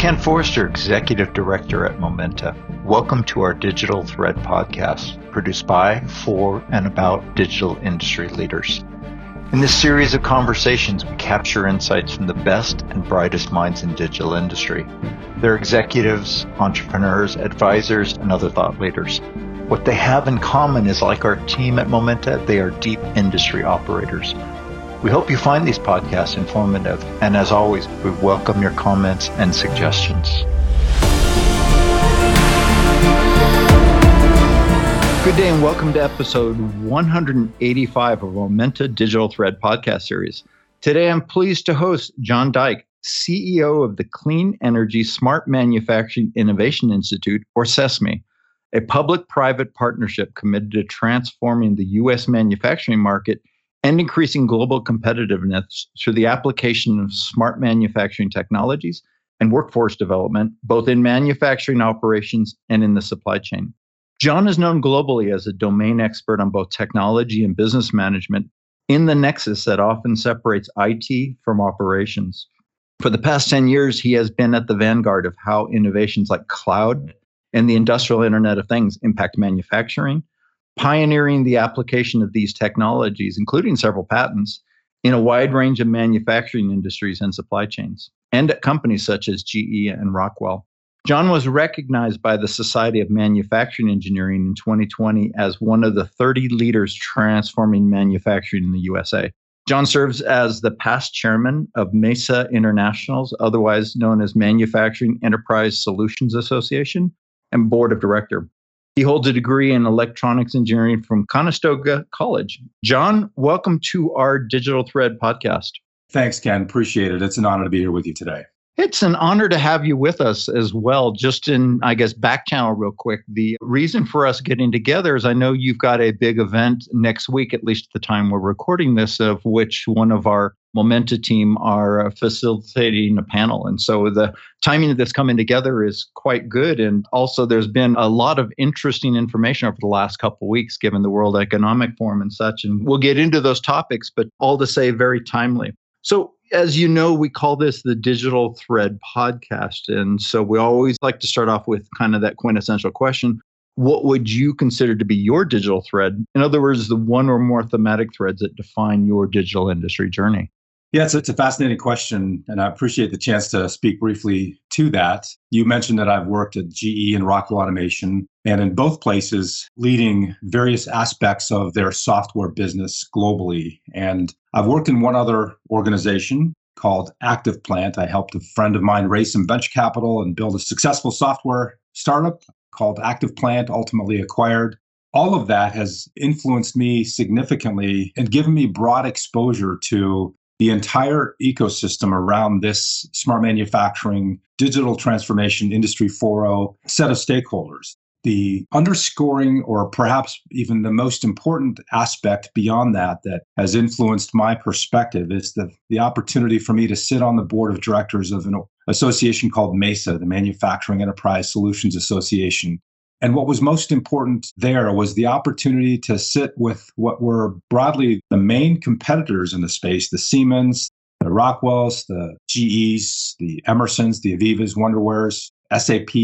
Ken Forrester, Executive Director at Momenta. Welcome to our Digital Thread podcast, produced by, for, and about digital industry leaders. In this series of conversations, we capture insights from the best and brightest minds in digital industry. They're executives, entrepreneurs, advisors, and other thought leaders. What they have in common is like our team at Momenta, they are deep industry operators we hope you find these podcasts informative, and as always, we welcome your comments and suggestions. Good day, and welcome to episode 185 of Momenta Digital Thread podcast series. Today, I'm pleased to host John Dyck, CEO of the Clean Energy Smart Manufacturing Innovation Institute, or CESMII, a public private partnership committed to transforming the U.S. manufacturing market and increasing global competitiveness through the application of smart manufacturing technologies and workforce development, both in manufacturing operations and in the supply chain. John is known globally as a domain expert on both technology and business management in the nexus that often separates IT from operations. For the past 10 years, he has been at the vanguard of how innovations like cloud and the industrial Internet of Things impact manufacturing, pioneering the application of these technologies, including several patents, in a wide range of manufacturing industries and supply chains, and at companies such as GE and Rockwell. John was recognized by the Society of Manufacturing Engineering in 2020 as one of the 30 leaders transforming manufacturing in the USA. John serves as the past chairman of MESA Internationals, otherwise known as Manufacturing Enterprise Solutions Association, and board of director. He holds a degree in electronics engineering from Conestoga College. John, welcome to our Digital Thread podcast. Thanks, Ken. Appreciate it. It's an honor to be here with you today. It's an honor to have you with us as well. Just in, I guess, back channel real quick. The reason for us getting together is I know you've got a big event next week, at least at the time we're recording this, of which one of our Momenta team are uh, facilitating a panel. And so the timing of this coming together is quite good. And also, there's been a lot of interesting information over the last couple of weeks, given the World Economic Forum and such. And we'll get into those topics, but all to say, very timely. So, as you know, we call this the Digital Thread Podcast. And so we always like to start off with kind of that quintessential question What would you consider to be your digital thread? In other words, the one or more thematic threads that define your digital industry journey. Yeah, it's, it's a fascinating question, and I appreciate the chance to speak briefly to that. You mentioned that I've worked at GE and Rockwell Automation, and in both places, leading various aspects of their software business globally. And I've worked in one other organization called ActivePlant. I helped a friend of mine raise some venture capital and build a successful software startup called ActivePlant, ultimately acquired. All of that has influenced me significantly and given me broad exposure to the entire ecosystem around this smart manufacturing, digital transformation, Industry 4.0 set of stakeholders. The underscoring, or perhaps even the most important aspect beyond that, that has influenced my perspective is the, the opportunity for me to sit on the board of directors of an association called MESA, the Manufacturing Enterprise Solutions Association, and what was most important there was the opportunity to sit with what were broadly the main competitors in the space the Siemens, the Rockwells, the GEs, the Emersons, the AVEVAs, Wonderwares, SAP,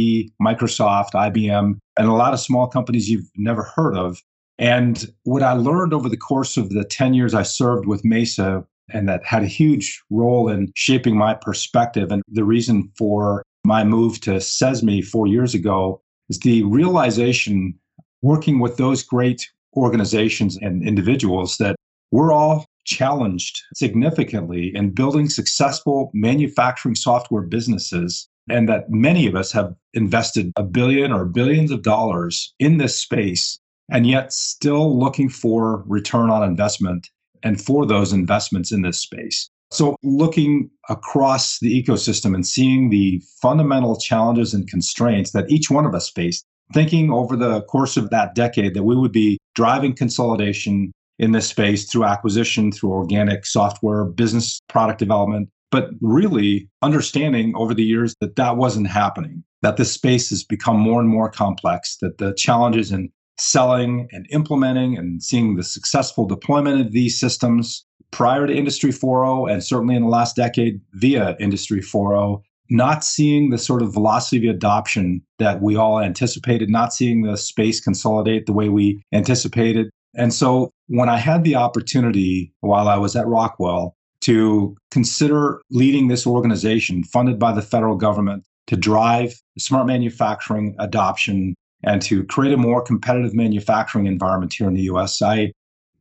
Microsoft, IBM, and a lot of small companies you've never heard of. And what I learned over the course of the 10 years I served with Mesa, and that had a huge role in shaping my perspective and the reason for my move to CESMII four years ago is the realization working with those great organizations and individuals that we're all challenged significantly in building successful manufacturing software businesses and that many of us have invested a billion or billions of dollars in this space and yet still looking for return on investment and for those investments in this space. So, looking across the ecosystem and seeing the fundamental challenges and constraints that each one of us faced, thinking over the course of that decade that we would be driving consolidation in this space through acquisition, through organic software, business product development, but really understanding over the years that that wasn't happening, that this space has become more and more complex, that the challenges in selling and implementing and seeing the successful deployment of these systems prior to Industry 4.0 and certainly in the last decade via Industry 4.0 not seeing the sort of velocity of adoption that we all anticipated, not seeing the space consolidate the way we anticipated. And so when I had the opportunity while I was at Rockwell to consider leading this organization funded by the federal government to drive smart manufacturing adoption and to create a more competitive manufacturing environment here in the US, I,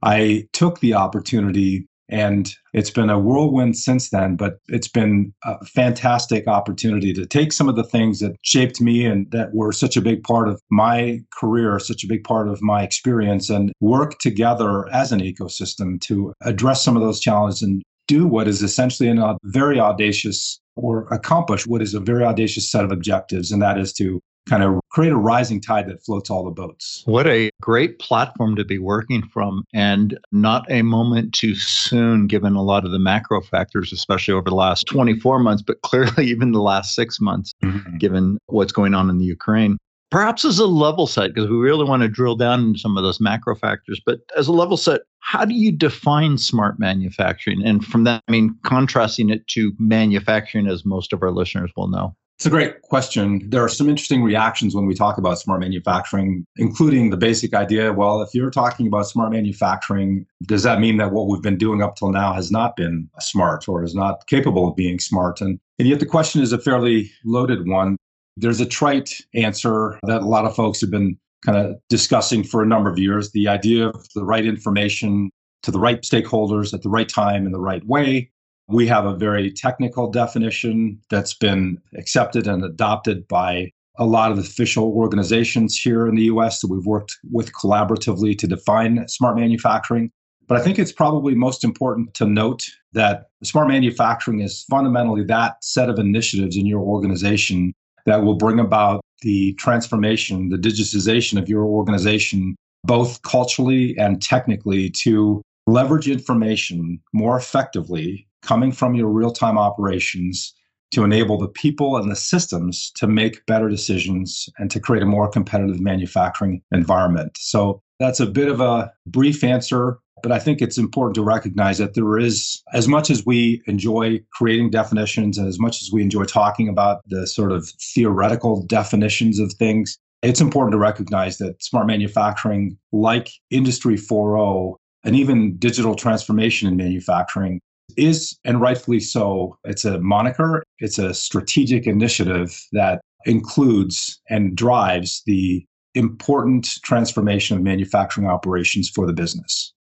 I took the opportunity and it's been a whirlwind since then, but it's been a fantastic opportunity to take some of the things that shaped me and that were such a big part of my career, such a big part of my experience, and work together as an ecosystem to address some of those challenges and do what is essentially a very audacious or accomplish what is a very audacious set of objectives, and that is to kind of create a rising tide that floats all the boats. What a great platform to be working from, and not a moment too soon, given a lot of the macro factors, especially over the last 24 months, but clearly even the last six months, mm-hmm. given what's going on in the Ukraine. Perhaps as a level set, because we really want to drill down into some of those macro factors, but as a level set, how do you define smart manufacturing? And from that, I mean, contrasting it to manufacturing, as most of our listeners will know. It's a great question. There are some interesting reactions when we talk about smart manufacturing, including the basic idea well, if you're talking about smart manufacturing, does that mean that what we've been doing up till now has not been smart or is not capable of being smart? And, and yet the question is a fairly loaded one. There's a trite answer that a lot of folks have been kind of discussing for a number of years the idea of the right information to the right stakeholders at the right time in the right way we have a very technical definition that's been accepted and adopted by a lot of official organizations here in the US that we've worked with collaboratively to define smart manufacturing. But I think it's probably most important to note that smart manufacturing is fundamentally that set of initiatives in your organization that will bring about the transformation, the digitization of your organization, both culturally and technically, to leverage information more effectively coming from your real time operations to enable the people and the systems to make better decisions and to create a more competitive manufacturing environment. So that's a bit of a brief answer, but I think it's important to recognize that there is, as much as we enjoy creating definitions and as much as we enjoy talking about the sort of theoretical definitions of things, it's important to recognize that smart manufacturing, like Industry 4.0, and even digital transformation in manufacturing, is, and rightfully so, it's a moniker, it's a strategic initiative that includes and drives the important transformation of manufacturing operations for the business.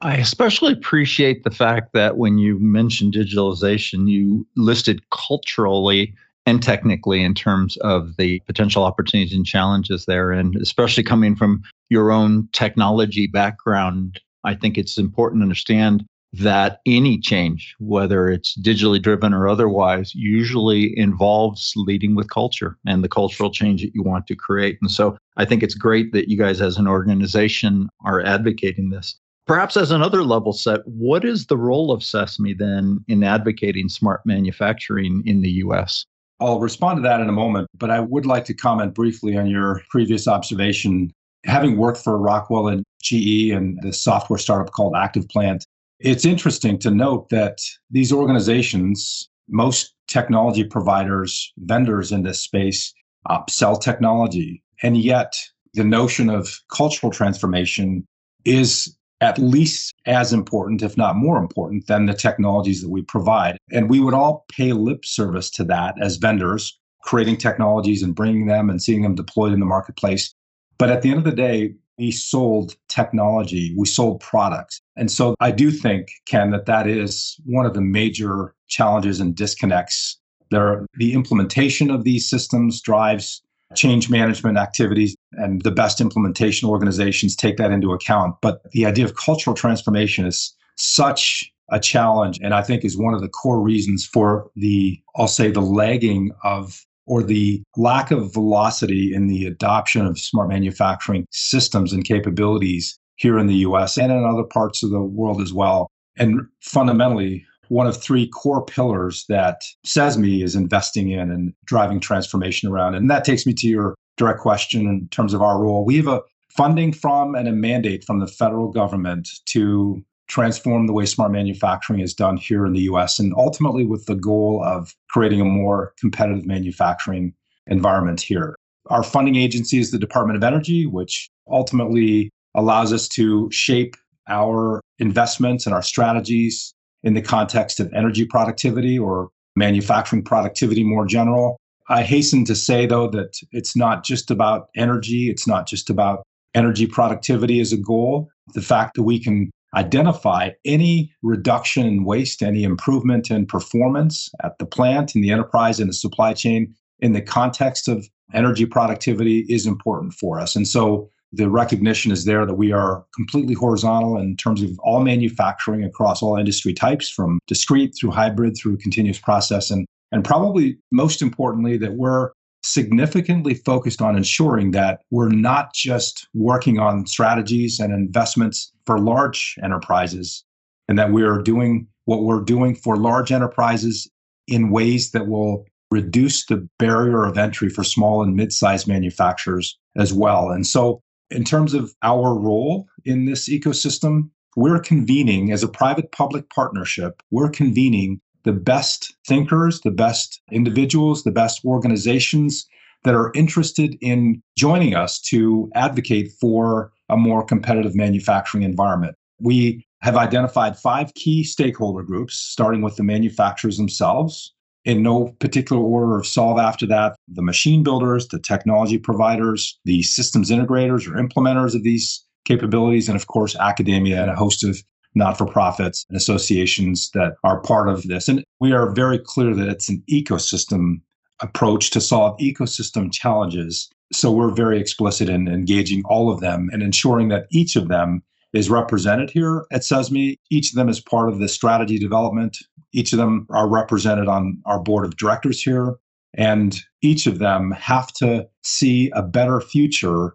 I especially appreciate the fact that when you mentioned digitalization, you listed culturally and technically in terms of the potential opportunities and challenges there. And especially coming from your own technology background, I think it's important to understand that any change, whether it's digitally driven or otherwise, usually involves leading with culture and the cultural change that you want to create. And so I think it's great that you guys as an organization are advocating this. Perhaps as another level set, what is the role of CESMII then in advocating smart manufacturing in the US? I'll respond to that in a moment, but I would like to comment briefly on your previous observation. Having worked for Rockwell and GE and the software startup called ActivePlant, it's interesting to note that these organizations, most technology providers, vendors in this space, uh, sell technology. And yet, the notion of cultural transformation is at least as important, if not more important, than the technologies that we provide. And we would all pay lip service to that as vendors, creating technologies and bringing them and seeing them deployed in the marketplace. But at the end of the day, we sold technology, we sold products. And so I do think, Ken, that that is one of the major challenges and disconnects. There, the implementation of these systems drives change management activities, and the best implementation organizations take that into account. But the idea of cultural transformation is such a challenge, and I think is one of the core reasons for the, I'll say, the lagging of or the lack of velocity in the adoption of smart manufacturing systems and capabilities here in the US and in other parts of the world as well. And fundamentally, one of three core pillars that CESMII is investing in and driving transformation around. And that takes me to your direct question in terms of our role. We have a funding from and a mandate from the federal government to transform the way smart manufacturing is done here in the US, and ultimately with the goal of creating a more competitive manufacturing environment here. Our funding agency is the Department of Energy, which ultimately allows us to shape our investments and our strategies in the context of energy productivity or manufacturing productivity more general. I hasten to say, though, that it's not just about energy, it's not just about energy productivity as a goal. The fact that we can identify any reduction in waste, any improvement in performance at the plant, in the enterprise, in the supply chain, in the context of energy productivity is important for us. And so the recognition is there that we are completely horizontal in terms of all manufacturing across all industry types, from discrete through hybrid through continuous process. And, and probably most importantly, that we're significantly focused on ensuring that we're not just working on strategies and investments for large enterprises, and that we are doing what we're doing for large enterprises in ways that will reduce the barrier of entry for small and mid-sized manufacturers as well. And so in terms of our role in this ecosystem, we're convening as a private public partnership, we're convening the best thinkers, the best individuals, the best organizations that are interested in joining us to advocate for a more competitive manufacturing environment. We have identified five key stakeholder groups, starting with the manufacturers themselves, in no particular order of solve after that the machine builders, the technology providers, the systems integrators or implementers of these capabilities, and of course, academia and a host of not for profits and associations that are part of this. And we are very clear that it's an ecosystem approach to solve ecosystem challenges. So we're very explicit in engaging all of them and ensuring that each of them is represented here at CESMII. Each of them is part of the strategy development. Each of them are represented on our board of directors here. And each of them have to see a better future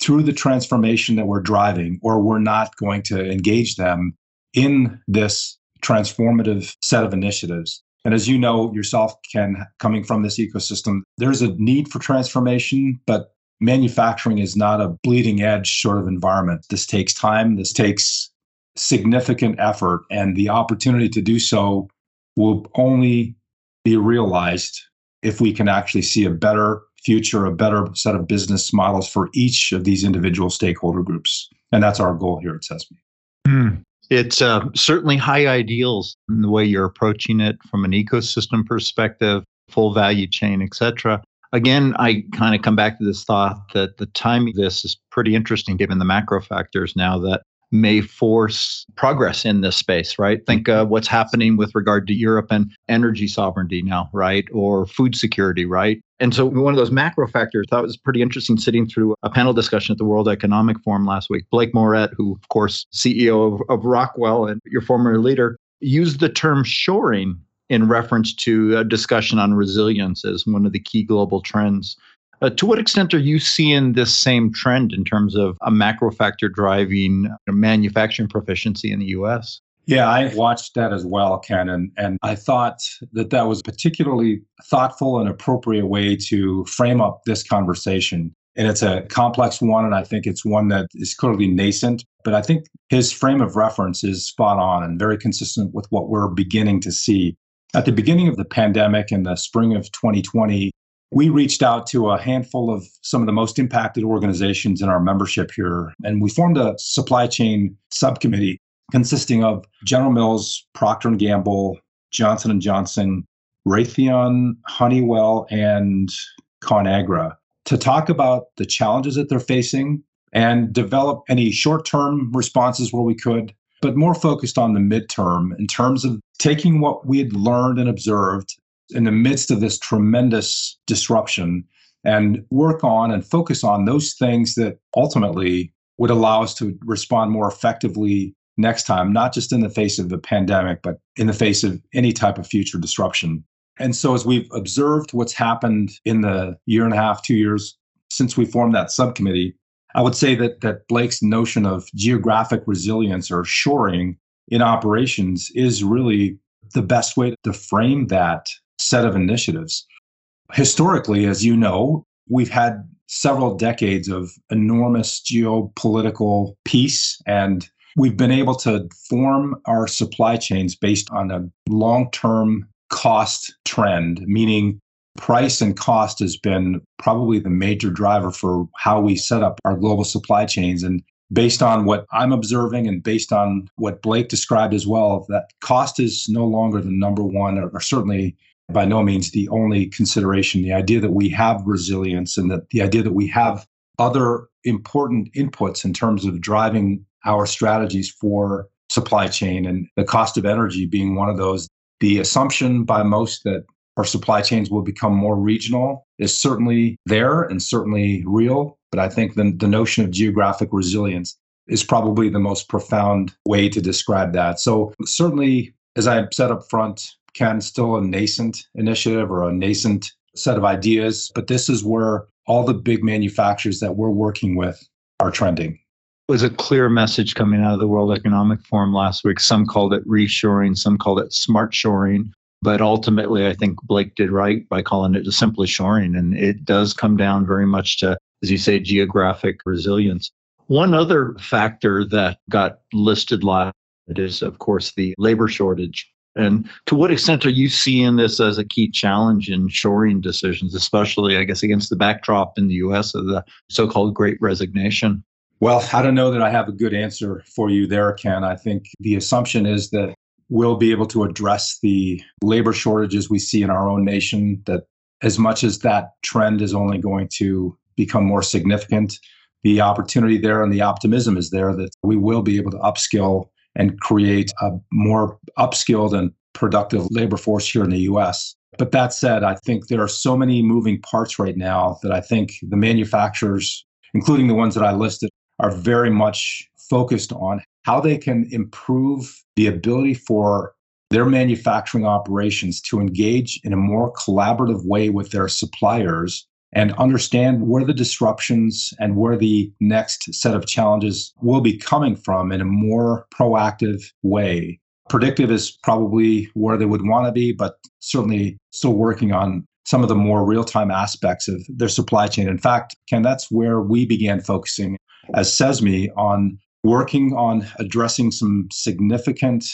through the transformation that we're driving, or we're not going to engage them in this transformative set of initiatives. And as you know yourself, Ken, coming from this ecosystem, there's a need for transformation, but manufacturing is not a bleeding edge sort of environment. This takes time, this takes significant effort, and the opportunity to do so will only be realized if we can actually see a better future, a better set of business models for each of these individual stakeholder groups. And that's our goal here at CESMII. Mm. It's uh, certainly high ideals in the way you're approaching it from an ecosystem perspective, full value chain, et cetera. Again, I kind of come back to this thought that the timing of this is pretty interesting given the macro factors now that may force progress in this space, right? Think uh, what's happening with regard to Europe and energy sovereignty now, right? Or food security, right? And so one of those macro factors that was pretty interesting sitting through a panel discussion at the World Economic Forum last week. Blake Moret, who of course CEO of, of Rockwell and your former leader, used the term shoring in reference to a discussion on resilience as one of the key global trends. Uh, to what extent are you seeing this same trend in terms of a macro factor driving manufacturing proficiency in the US? Yeah, I watched that as well, Ken, and, and I thought that that was particularly thoughtful and appropriate way to frame up this conversation. And it's a complex one, and I think it's one that is clearly nascent. But I think his frame of reference is spot on and very consistent with what we're beginning to see. At the beginning of the pandemic in the spring of 2020, we reached out to a handful of some of the most impacted organizations in our membership here, and we formed a supply chain subcommittee consisting of General Mills, Procter & Gamble, Johnson & Johnson, Raytheon, Honeywell, and ConAgra to talk about the challenges that they're facing and develop any short-term responses where we could, but more focused on the midterm in terms of taking what we had learned and observed in the midst of this tremendous disruption and work on and focus on those things that ultimately would allow us to respond more effectively next time, not just in the face of the pandemic, but in the face of any type of future disruption. And so, as we've observed what's happened in the year and a half, two years since we formed that subcommittee, I would say that, that Blake's notion of geographic resilience or shoring in operations is really the best way to frame that set of initiatives. Historically, as you know, we've had several decades of enormous geopolitical peace and we've been able to form our supply chains based on a long term cost trend, meaning price and cost has been probably the major driver for how we set up our global supply chains. And based on what I'm observing and based on what Blake described as well, that cost is no longer the number one, or, or certainly by no means the only consideration. The idea that we have resilience and that the idea that we have other important inputs in terms of driving our strategies for supply chain and the cost of energy being one of those. The assumption by most that our supply chains will become more regional is certainly there and certainly real. But I think the, the notion of geographic resilience is probably the most profound way to describe that. So, certainly, as I said up front, Ken, still a nascent initiative or a nascent set of ideas, but this is where all the big manufacturers that we're working with are trending. It was a clear message coming out of the World Economic Forum last week. Some called it reshoring, some called it smart shoring. But ultimately, I think Blake did right by calling it simply shoring. And it does come down very much to, as you say, geographic resilience. One other factor that got listed last is, of course, the labor shortage. And to what extent are you seeing this as a key challenge in shoring decisions, especially, I guess, against the backdrop in the US of the so called great resignation? Well, I don't know that I have a good answer for you there, Ken. I think the assumption is that we'll be able to address the labor shortages we see in our own nation. That as much as that trend is only going to become more significant, the opportunity there and the optimism is there that we will be able to upskill and create a more upskilled and productive labor force here in the US. But that said, I think there are so many moving parts right now that I think the manufacturers, including the ones that I listed, are very much focused on how they can improve the ability for their manufacturing operations to engage in a more collaborative way with their suppliers and understand where the disruptions and where the next set of challenges will be coming from in a more proactive way. Predictive is probably where they would want to be, but certainly still working on some of the more real time aspects of their supply chain. In fact, Ken, that's where we began focusing as CESMII on working on addressing some significant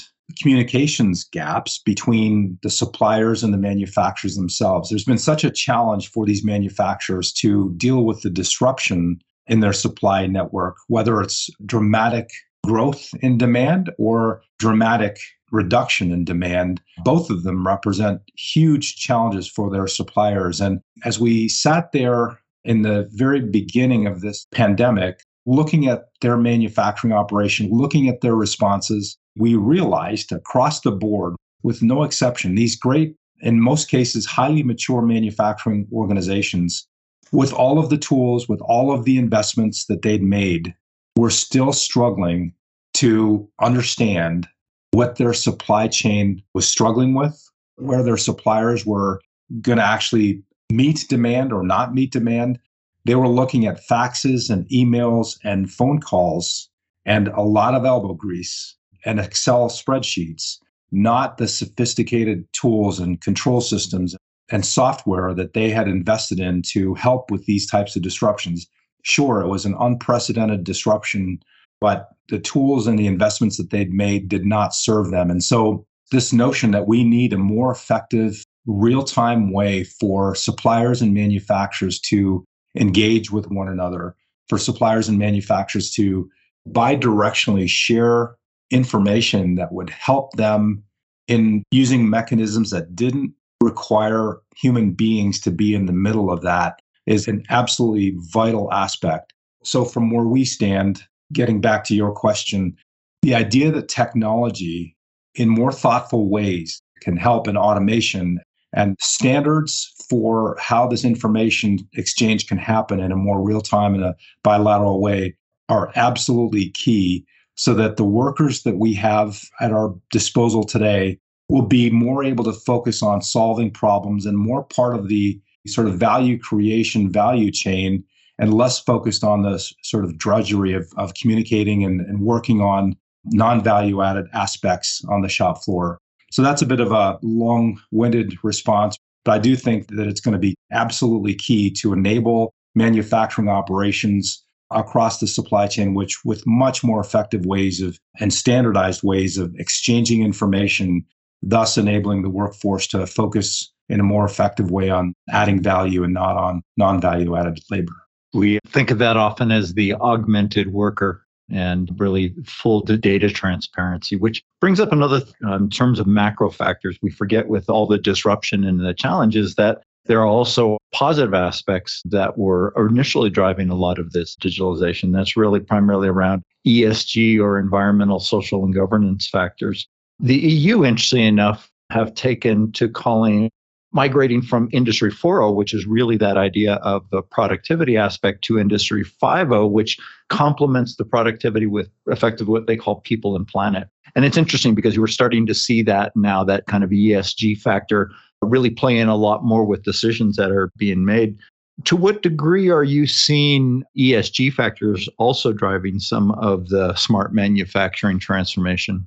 communications gaps between the suppliers and the manufacturers themselves. There's been such a challenge for these manufacturers to deal with the disruption in their supply network, whether it's dramatic growth in demand or dramatic reduction in demand. Both of them represent huge challenges for their suppliers. And as we sat there in the very beginning of this pandemic, looking at their manufacturing operation, looking at their responses, we realized across the board, with no exception, these great, in most cases, highly mature manufacturing organizations, with all of the tools, with all of the investments that they'd made, were still struggling to understand what their supply chain was struggling with, where their suppliers were going to actually meet demand or not meet demand, they were looking at faxes and emails and phone calls and a lot of elbow grease and Excel spreadsheets, not the sophisticated tools and control systems and software that they had invested in to help with these types of disruptions. Sure, it was an unprecedented disruption, but the tools and the investments that they'd made did not serve them. And so, this notion that we need a more effective, real time way for suppliers and manufacturers to engage with one another, for suppliers and manufacturers to bi-directionally share information that would help them in using mechanisms that didn't require human beings to be in the middle of that is an absolutely vital aspect. So, from where we stand, getting back to your question, the idea that technology in more thoughtful ways can help in automation and standards for how this information exchange can happen in a more real time in a bilateral way are absolutely key so that the workers that we have at our disposal today will be more able to focus on solving problems and more part of the sort of value creation value chain and less focused on the sort of drudgery of, of communicating and, and working on non-value added aspects on the shop floor. So that's a bit of a long winded response, but I do think that it's going to be absolutely key to enable manufacturing operations across the supply chain, which with much more effective ways of and standardized ways of exchanging information, thus enabling the workforce to focus in a more effective way on adding value and not on non value added labor. We think of that often as the augmented worker and really full data transparency, which brings up another um, in terms of macro factors. We forget with all the disruption and the challenges that there are also positive aspects that were initially driving a lot of this digitalization. That's really primarily around ESG or environmental, social, and governance factors. The EU, interestingly enough, have taken to calling migrating from industry 4.0 which is really that idea of the productivity aspect to industry 5.0 which complements the productivity with effectively what they call people and planet and it's interesting because we're starting to see that now that kind of esg factor really playing a lot more with decisions that are being made to what degree are you seeing esg factors also driving some of the smart manufacturing transformation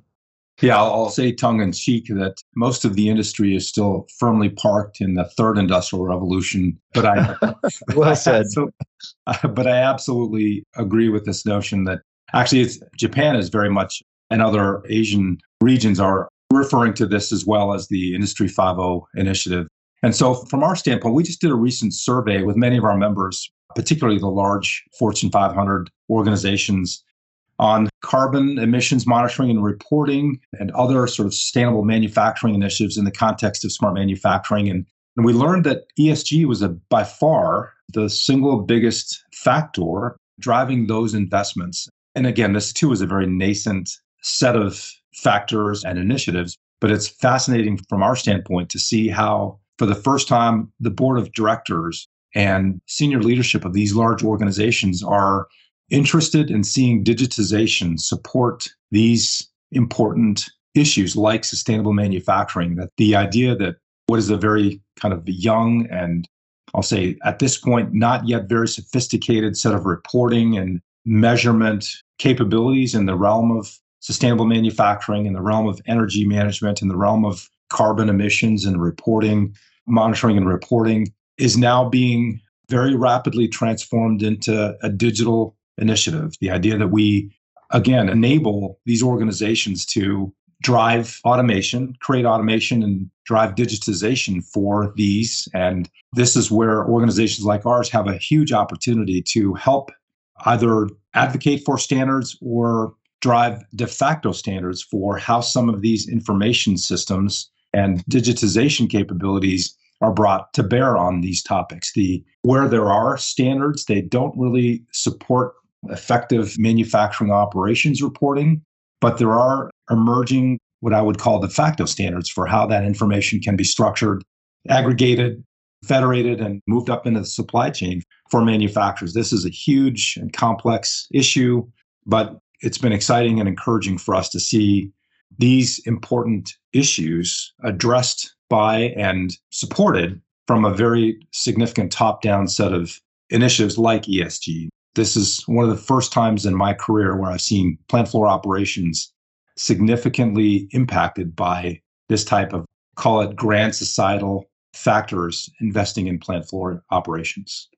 yeah, I'll, I'll say tongue in cheek that most of the industry is still firmly parked in the third industrial revolution. But I, well said. Uh, but I absolutely agree with this notion that actually it's, Japan is very much, and other Asian regions are referring to this as well as the Industry 5.0 initiative. And so, from our standpoint, we just did a recent survey with many of our members, particularly the large Fortune 500 organizations on carbon emissions monitoring and reporting and other sort of sustainable manufacturing initiatives in the context of smart manufacturing. And, and we learned that ESG was a, by far the single biggest factor driving those investments. And again, this too is a very nascent set of factors and initiatives, but it's fascinating from our standpoint to see how, for the first time, the board of directors and senior leadership of these large organizations are interested in seeing digitization support these important issues like sustainable manufacturing. That the idea that what is a very kind of young and I'll say at this point, not yet very sophisticated set of reporting and measurement capabilities in the realm of sustainable manufacturing, in the realm of energy management, in the realm of carbon emissions and reporting, monitoring and reporting is now being very rapidly transformed into a digital initiative. The idea that we, again, enable these organizations to drive automation, create automation, and drive digitization for these. And this is where organizations like ours have a huge opportunity to help either advocate for standards or drive de facto standards for how some of these information systems and digitization capabilities are brought to bear on these topics. The where there are standards, they don't really support effective manufacturing operations reporting, but there are emerging what I would call de facto standards for how that information can be structured, aggregated, federated, and moved up into the supply chain for manufacturers. This is a huge and complex issue, but it's been exciting and encouraging for us to see these important issues addressed by and supported from a very significant top down set of initiatives like ESG. This is one of the first times in my career where I've seen plant floor operations significantly impacted by this type of, call it grand societal factors investing in plant floor operations.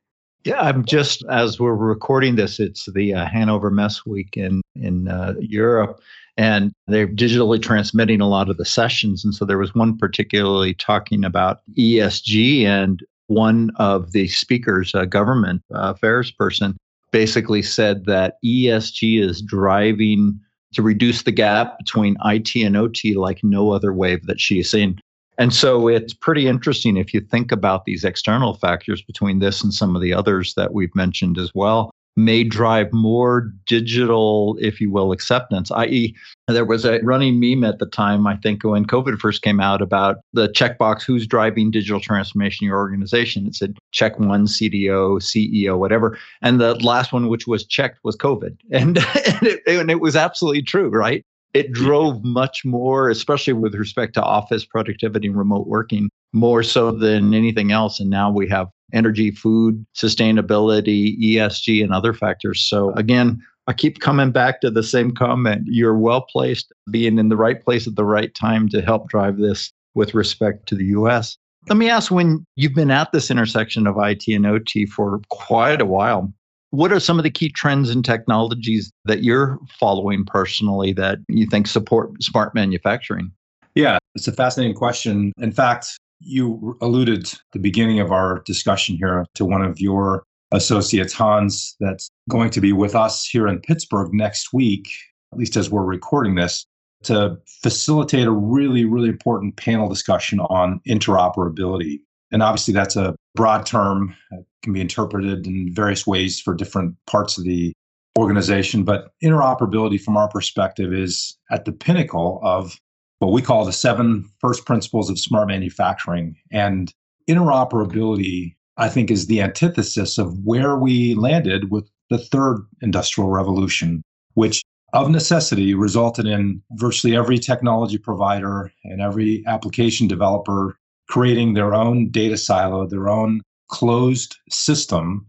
Yeah, I'm just as we're recording this, it's the uh, Hanover Messe Week in in uh, Europe, and they're digitally transmitting a lot of the sessions. And so there was one particularly talking about ESG, and one of the speakers, a government uh, affairs person, basically said that ESG is driving to reduce the gap between IT and OT like no other wave that she's seen. And so it's pretty interesting if you think about these external factors between this and some of the others that we've mentioned as well may drive more digital, if you will, acceptance, i.e., there was a running meme at the time, I think, when COVID first came out about the checkbox who's driving digital transformation in your organization. It said check one CDO, CEO, whatever. And the last one, which was checked, was COVID. And, and, it, and it was absolutely true, right? It drove much more, especially with respect to office productivity and remote working, more so than anything else. And now we have energy, food, sustainability, ESG, and other factors. So, again, I keep coming back to the same comment. You're well placed, being in the right place at the right time to help drive this with respect to the US. Let me ask when you've been at this intersection of IT and OT for quite a while, What are some of the key trends and technologies that you're following personally that you think support smart manufacturing? Yeah, it's a fascinating question. In fact, you alluded the beginning of our discussion here to one of your associates, Hans, that's going to be with us here in Pittsburgh next week, at least as we're recording this, to facilitate a really, really important panel discussion on interoperability. And obviously, that's a broad term, it can be interpreted in various ways for different parts of the organization. But interoperability, from our perspective, is at the pinnacle of what we call the seven first principles of smart manufacturing. And interoperability, I think, is the antithesis of where we landed with the third industrial revolution, which of necessity resulted in virtually every technology provider and every application developer creating their own data silo, their own closed system.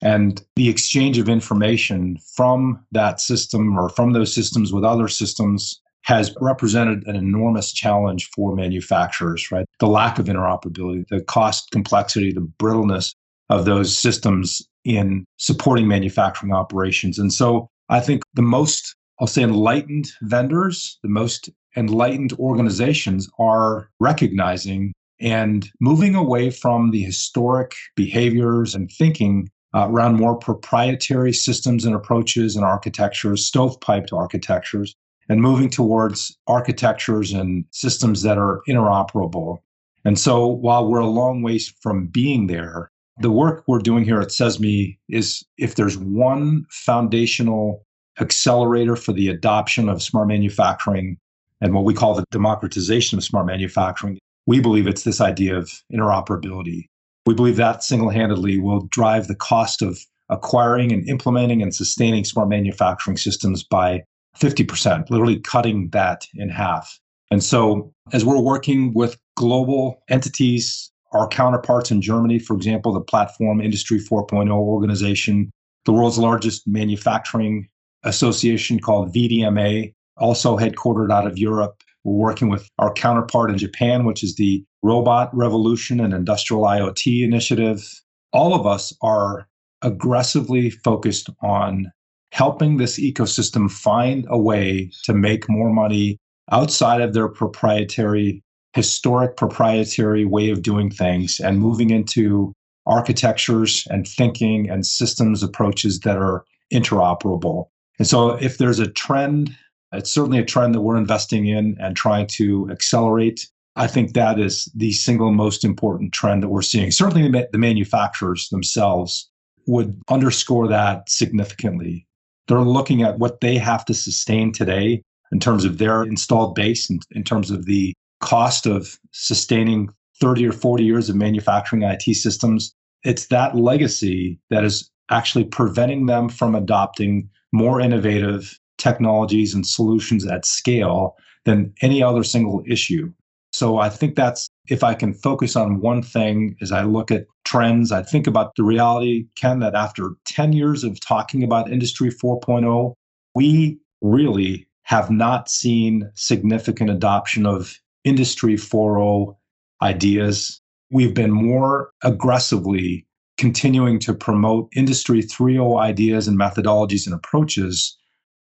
And the exchange of information from that system or from those systems with other systems has represented an enormous challenge for manufacturers, right? The lack of interoperability, the cost complexity, the brittleness of those systems in supporting manufacturing operations. And so I think the most I'll say enlightened vendors, the most enlightened organizations are recognizing and moving away from the historic behaviors and thinking uh, around more proprietary systems and approaches and architectures, stovepiped architectures, and moving towards architectures and systems that are interoperable. And so while we're a long ways from being there, the work we're doing here at CESMII is if there's one foundational accelerator for the adoption of smart manufacturing and what we call the democratization of smart manufacturing. We believe it's this idea of interoperability. We believe that single handedly will drive the cost of acquiring and implementing and sustaining smart manufacturing systems by 50%, literally cutting that in half. And so, as we're working with global entities, our counterparts in Germany, for example, the Platform Industry 4.0 organization, the world's largest manufacturing association called VDMA, also headquartered out of Europe. We're working with our counterpart in Japan, which is the Robot Revolution and Industrial IoT Initiative. All of us are aggressively focused on helping this ecosystem find a way to make more money outside of their proprietary, historic proprietary way of doing things and moving into architectures and thinking and systems approaches that are interoperable. And so, if there's a trend, it's certainly a trend that we're investing in and trying to accelerate. I think that is the single most important trend that we're seeing. Certainly, the manufacturers themselves would underscore that significantly. They're looking at what they have to sustain today in terms of their installed base and in terms of the cost of sustaining 30 or 40 years of manufacturing IT systems. It's that legacy that is actually preventing them from adopting more innovative technologies and solutions at scale than any other single issue. So I think that's if I can focus on one thing as I look at trends, I think about the reality, Ken, that after 10 years of talking about Industry 4.0, we really have not seen significant adoption of Industry 4.0 ideas. We've been more aggressively continuing to promote Industry 3.0 ideas and methodologies and approaches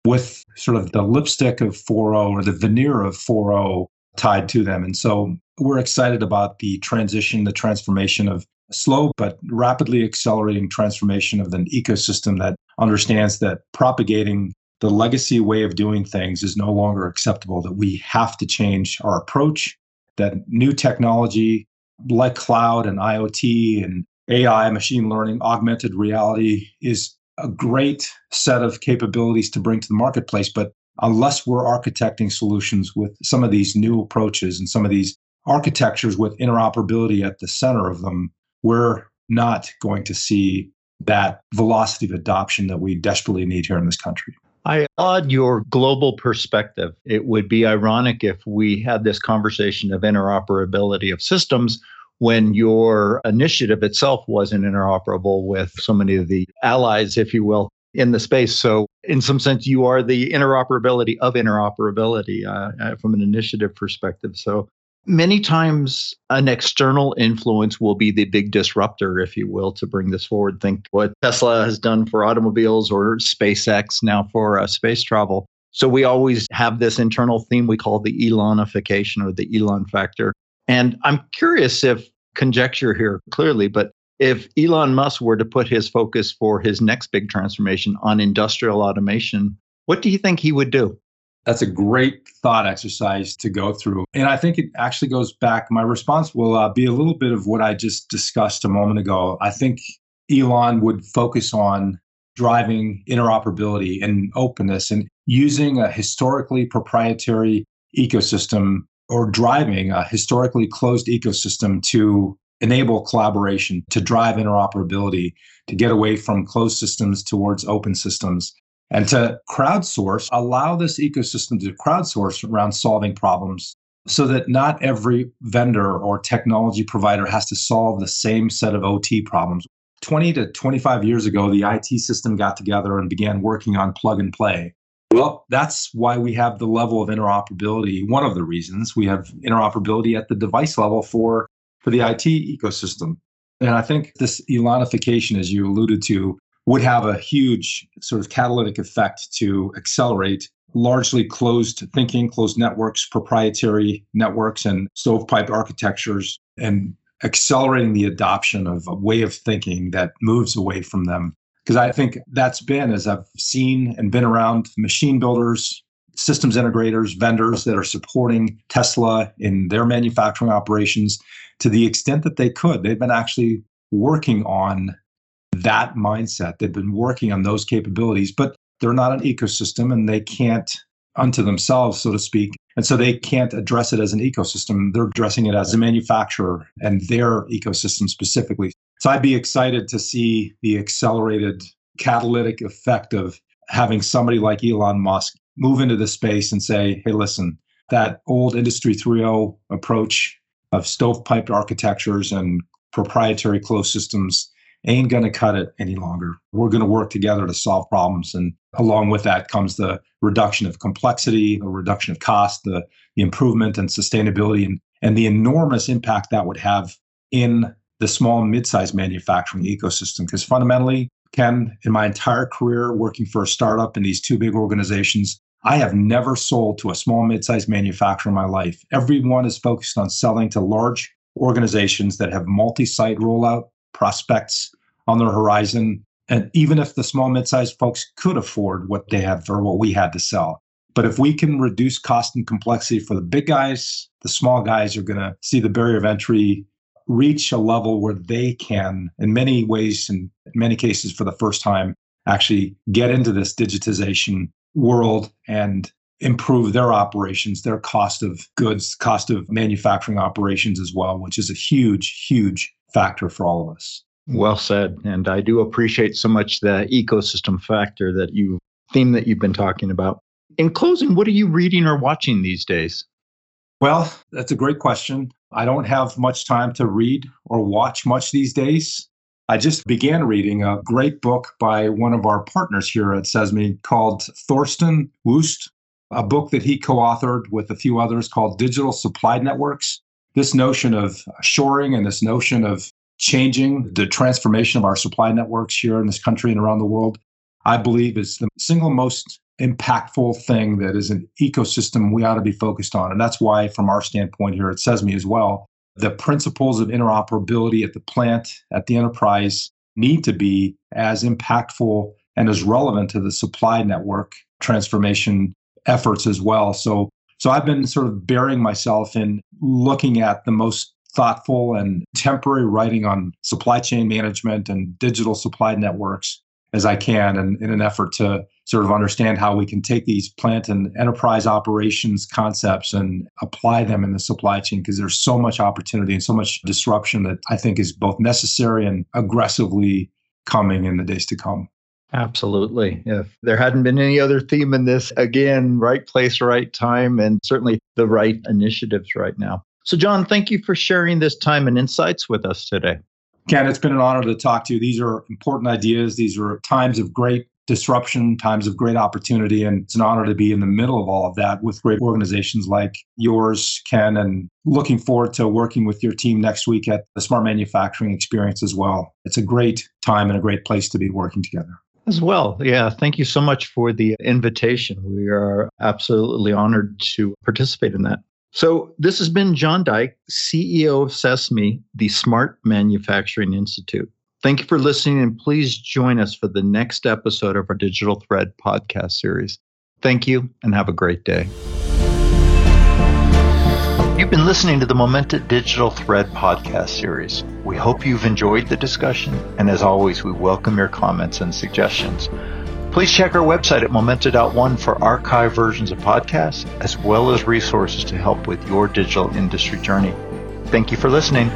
with sort of the lipstick of 4.0 or the veneer of 4.0 tied to them. And so we're excited about the transition, the transformation of slow but rapidly accelerating transformation of an ecosystem that understands that propagating the legacy way of doing things is no longer acceptable, that we have to change our approach, that new technology like cloud and IoT and AI, machine learning, augmented reality is a great set of capabilities to bring to the marketplace. But unless we're architecting solutions with some of these new approaches and some of these architectures with interoperability at the center of them, we're not going to see that velocity of adoption that we desperately need here in this country. I applaud your global perspective. It would be ironic if we had this conversation of interoperability of systems when your initiative itself wasn't interoperable with so many of the allies, if you will, in the space. So, in some sense, you are the interoperability of interoperability uh, uh from an initiative perspective. So, Many times, an external influence will be the big disruptor, if you will, to bring this forward. Think what Tesla has done for automobiles or SpaceX now for uh, space travel. So we always have this internal theme we call the Elonification or the Elon factor. And I'm curious if conjecture here clearly, but if Elon Musk were to put his focus for his next big transformation on industrial automation, what do you think he would do? That's a great thought exercise to go through. And I think it actually goes back. My response will uh, be a little bit of what I just discussed a moment ago. I think Elon would focus on driving interoperability and openness and using a historically proprietary ecosystem or driving a historically closed ecosystem to enable collaboration, to drive interoperability, to get away from closed systems towards open systems and to crowdsource, allow this ecosystem to crowdsource around solving problems so that not every vendor or technology provider has to solve the same set of OT problems. 20 to 25 years ago, the IT system got together and began working on plug and play. Well, that's why we have the level of interoperability. One of the reasons we have interoperability at the device level for, for the IT ecosystem. And I think this Elonification, as you alluded to, would have a huge sort of catalytic effect to accelerate largely closed thinking, closed networks, proprietary networks, and stovepipe architectures, and accelerating the adoption of a way of thinking that moves away from them. Because I think that's been, as I've seen and been around machine builders, systems integrators, vendors that are supporting Tesla in their manufacturing operations to the extent that they could. They've been actually working on that mindset. They've been working on those capabilities, but they're not an ecosystem and they can't unto themselves, so to speak. And so they can't address it as an ecosystem. They're addressing it as a manufacturer and their ecosystem specifically. So I'd be excited to see the accelerated catalytic effect of having somebody like Elon Musk move into the space and say, hey, listen, that old Industry 3.0 approach of stovepiped architectures and proprietary closed systems ain't going to cut it any longer. We're going to work together to solve problems. And along with that comes the reduction of complexity, the reduction of cost, the, the improvement and sustainability, and, and the enormous impact that would have in the small mid-sized manufacturing ecosystem. Because fundamentally, Ken, in my entire career working for a startup in these two big organizations, I have never sold to a small mid-sized manufacturer in my life. Everyone is focused on selling to large organizations that have multi-site rollout, prospects on their horizon. And even if the small, mid-sized folks could afford what they have or what we had to sell. But if we can reduce cost and complexity for the big guys, the small guys are going to see the barrier of entry reach a level where they can, in many ways, and in many cases for the first time, actually get into this digitization world and improve their operations, their cost of goods, cost of manufacturing operations as well, which is a huge, huge factor for all of us. Well said. And I do appreciate so much the ecosystem factor that you theme that you've been talking about. In closing, what are you reading or watching these days? Well, that's a great question. I don't have much time to read or watch much these days. I just began reading a great book by one of our partners here at CESMII called Thorsten Wuest, a book that he co authored with a few others called Digital Supply Networks this notion of shoring and this notion of changing the transformation of our supply networks here in this country and around the world, I believe is the single most impactful thing that is an ecosystem we ought to be focused on. And that's why, from our standpoint here at CESMII as well, the principles of interoperability at the plant, at the enterprise, need to be as impactful and as relevant to the supply network transformation efforts as well. So so I've been sort of burying myself in looking at the most thoughtful and temporary writing on supply chain management and digital supply networks as I can and in an effort to sort of understand how we can take these plant and enterprise operations concepts and apply them in the supply chain because there's so much opportunity and so much disruption that I think is both necessary and aggressively coming in the days to come. Absolutely. If there hadn't been any other theme in this, again, right place, right time, and certainly the right initiatives right now. So, John, thank you for sharing this time and insights with us today. Ken, it's been an honor to talk to you. These are important ideas. These are times of great disruption, times of great opportunity. And it's an honor to be in the middle of all of that with great organizations like yours, Ken, and looking forward to working with your team next week at the Smart Manufacturing Experience as well. It's a great time and a great place to be working together. As well. Yeah. Thank you so much for the invitation. We are absolutely honored to participate in that. So, this has been John Dyck, CEO of CESMII, the Smart Manufacturing Institute. Thank you for listening, and please join us for the next episode of our Digital Thread podcast series. Thank you, and have a great day. You've been listening to the Momenta Digital Thread podcast series. We hope you've enjoyed the discussion, and as always, we welcome your comments and suggestions. Please check our website at momenta.one for archive versions of podcasts, as well as resources to help with your digital industry journey. Thank you for listening.